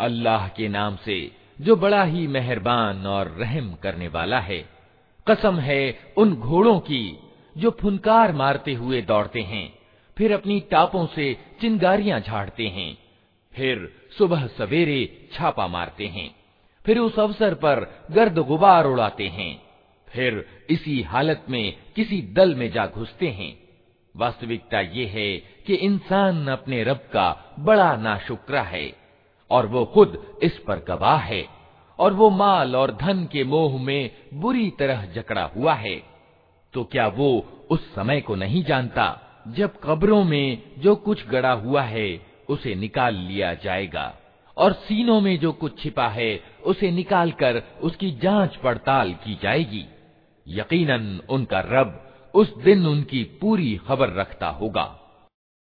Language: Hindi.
अल्लाह के नाम से, जो बड़ा ही मेहरबान और रहम करने वाला है। कसम है उन घोड़ों की, जो फुनकार मारते हुए दौड़ते हैं, फिर अपनी टापों से चिंगारियाँ झाड़ते हैं, फिर सुबह सवेरे छापा मारते हैं, फिर उस अवसर पर गर्द गुबार उड़ाते हैं, फिर इसी हालत में किसी दल में जा घुसते हैं। वास्तविकता ये है कि इंसान अपने रब का बड़ा नाशुक्रा है। और वो खुद इस पर गवाह है। और वो माल और धन के मोह में बुरी तरह जकड़ा हुआ है। तो क्या वो उस समय को नहीं जानता, जब कब्रों में जो कुछ गड़ा हुआ है, उसे निकाल लिया जाएगा। और सीनों में जो कुछ छिपा है, उसे निकालकर उसकी जाँच पड़ताल की जाएगी। यकीनन उनका रब उस दिन उनकी पूरी खबर रखता होगा।